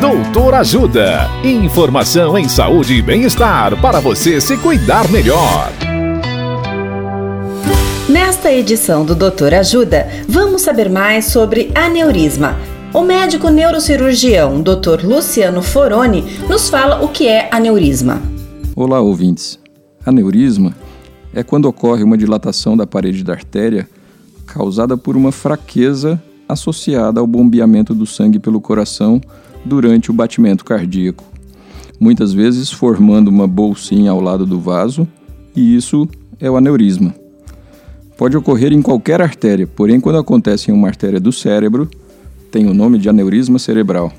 Doutor Ajuda. Informação em saúde e bem-estar para você se cuidar melhor. Nesta edição do Doutor Ajuda, vamos saber mais sobre aneurisma. O médico neurocirurgião Dr. Luciano Foroni nos fala o que é aneurisma. Olá, ouvintes. Aneurisma é quando ocorre uma dilatação da parede da artéria causada por uma fraqueza associada ao bombeamento do sangue pelo coração durante o batimento cardíaco, muitas vezes formando uma bolsinha ao lado do vaso, e isso é o aneurisma. Pode ocorrer em qualquer artéria, porém, quando acontece em uma artéria do cérebro, tem o nome de aneurisma cerebral.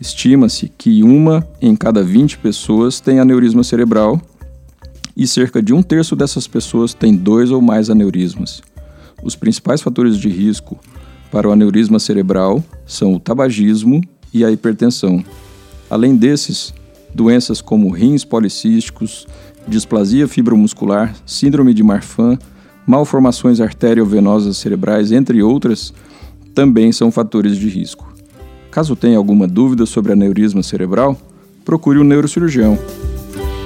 Estima-se que uma em cada 20 pessoas tem aneurisma cerebral e cerca de um terço dessas pessoas tem dois ou mais aneurismas. Os principais fatores de risco para o aneurisma cerebral são o tabagismo e a hipertensão. Além desses, doenças como rins policísticos, displasia fibromuscular, síndrome de Marfan, malformações arteriovenosas cerebrais, entre outras, também são fatores de risco. Caso tenha alguma dúvida sobre aneurisma cerebral, procure um neurocirurgião.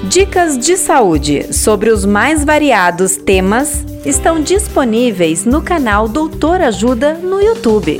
Dicas de saúde sobre os mais variados temas estão disponíveis no canal Doutor Ajuda no YouTube.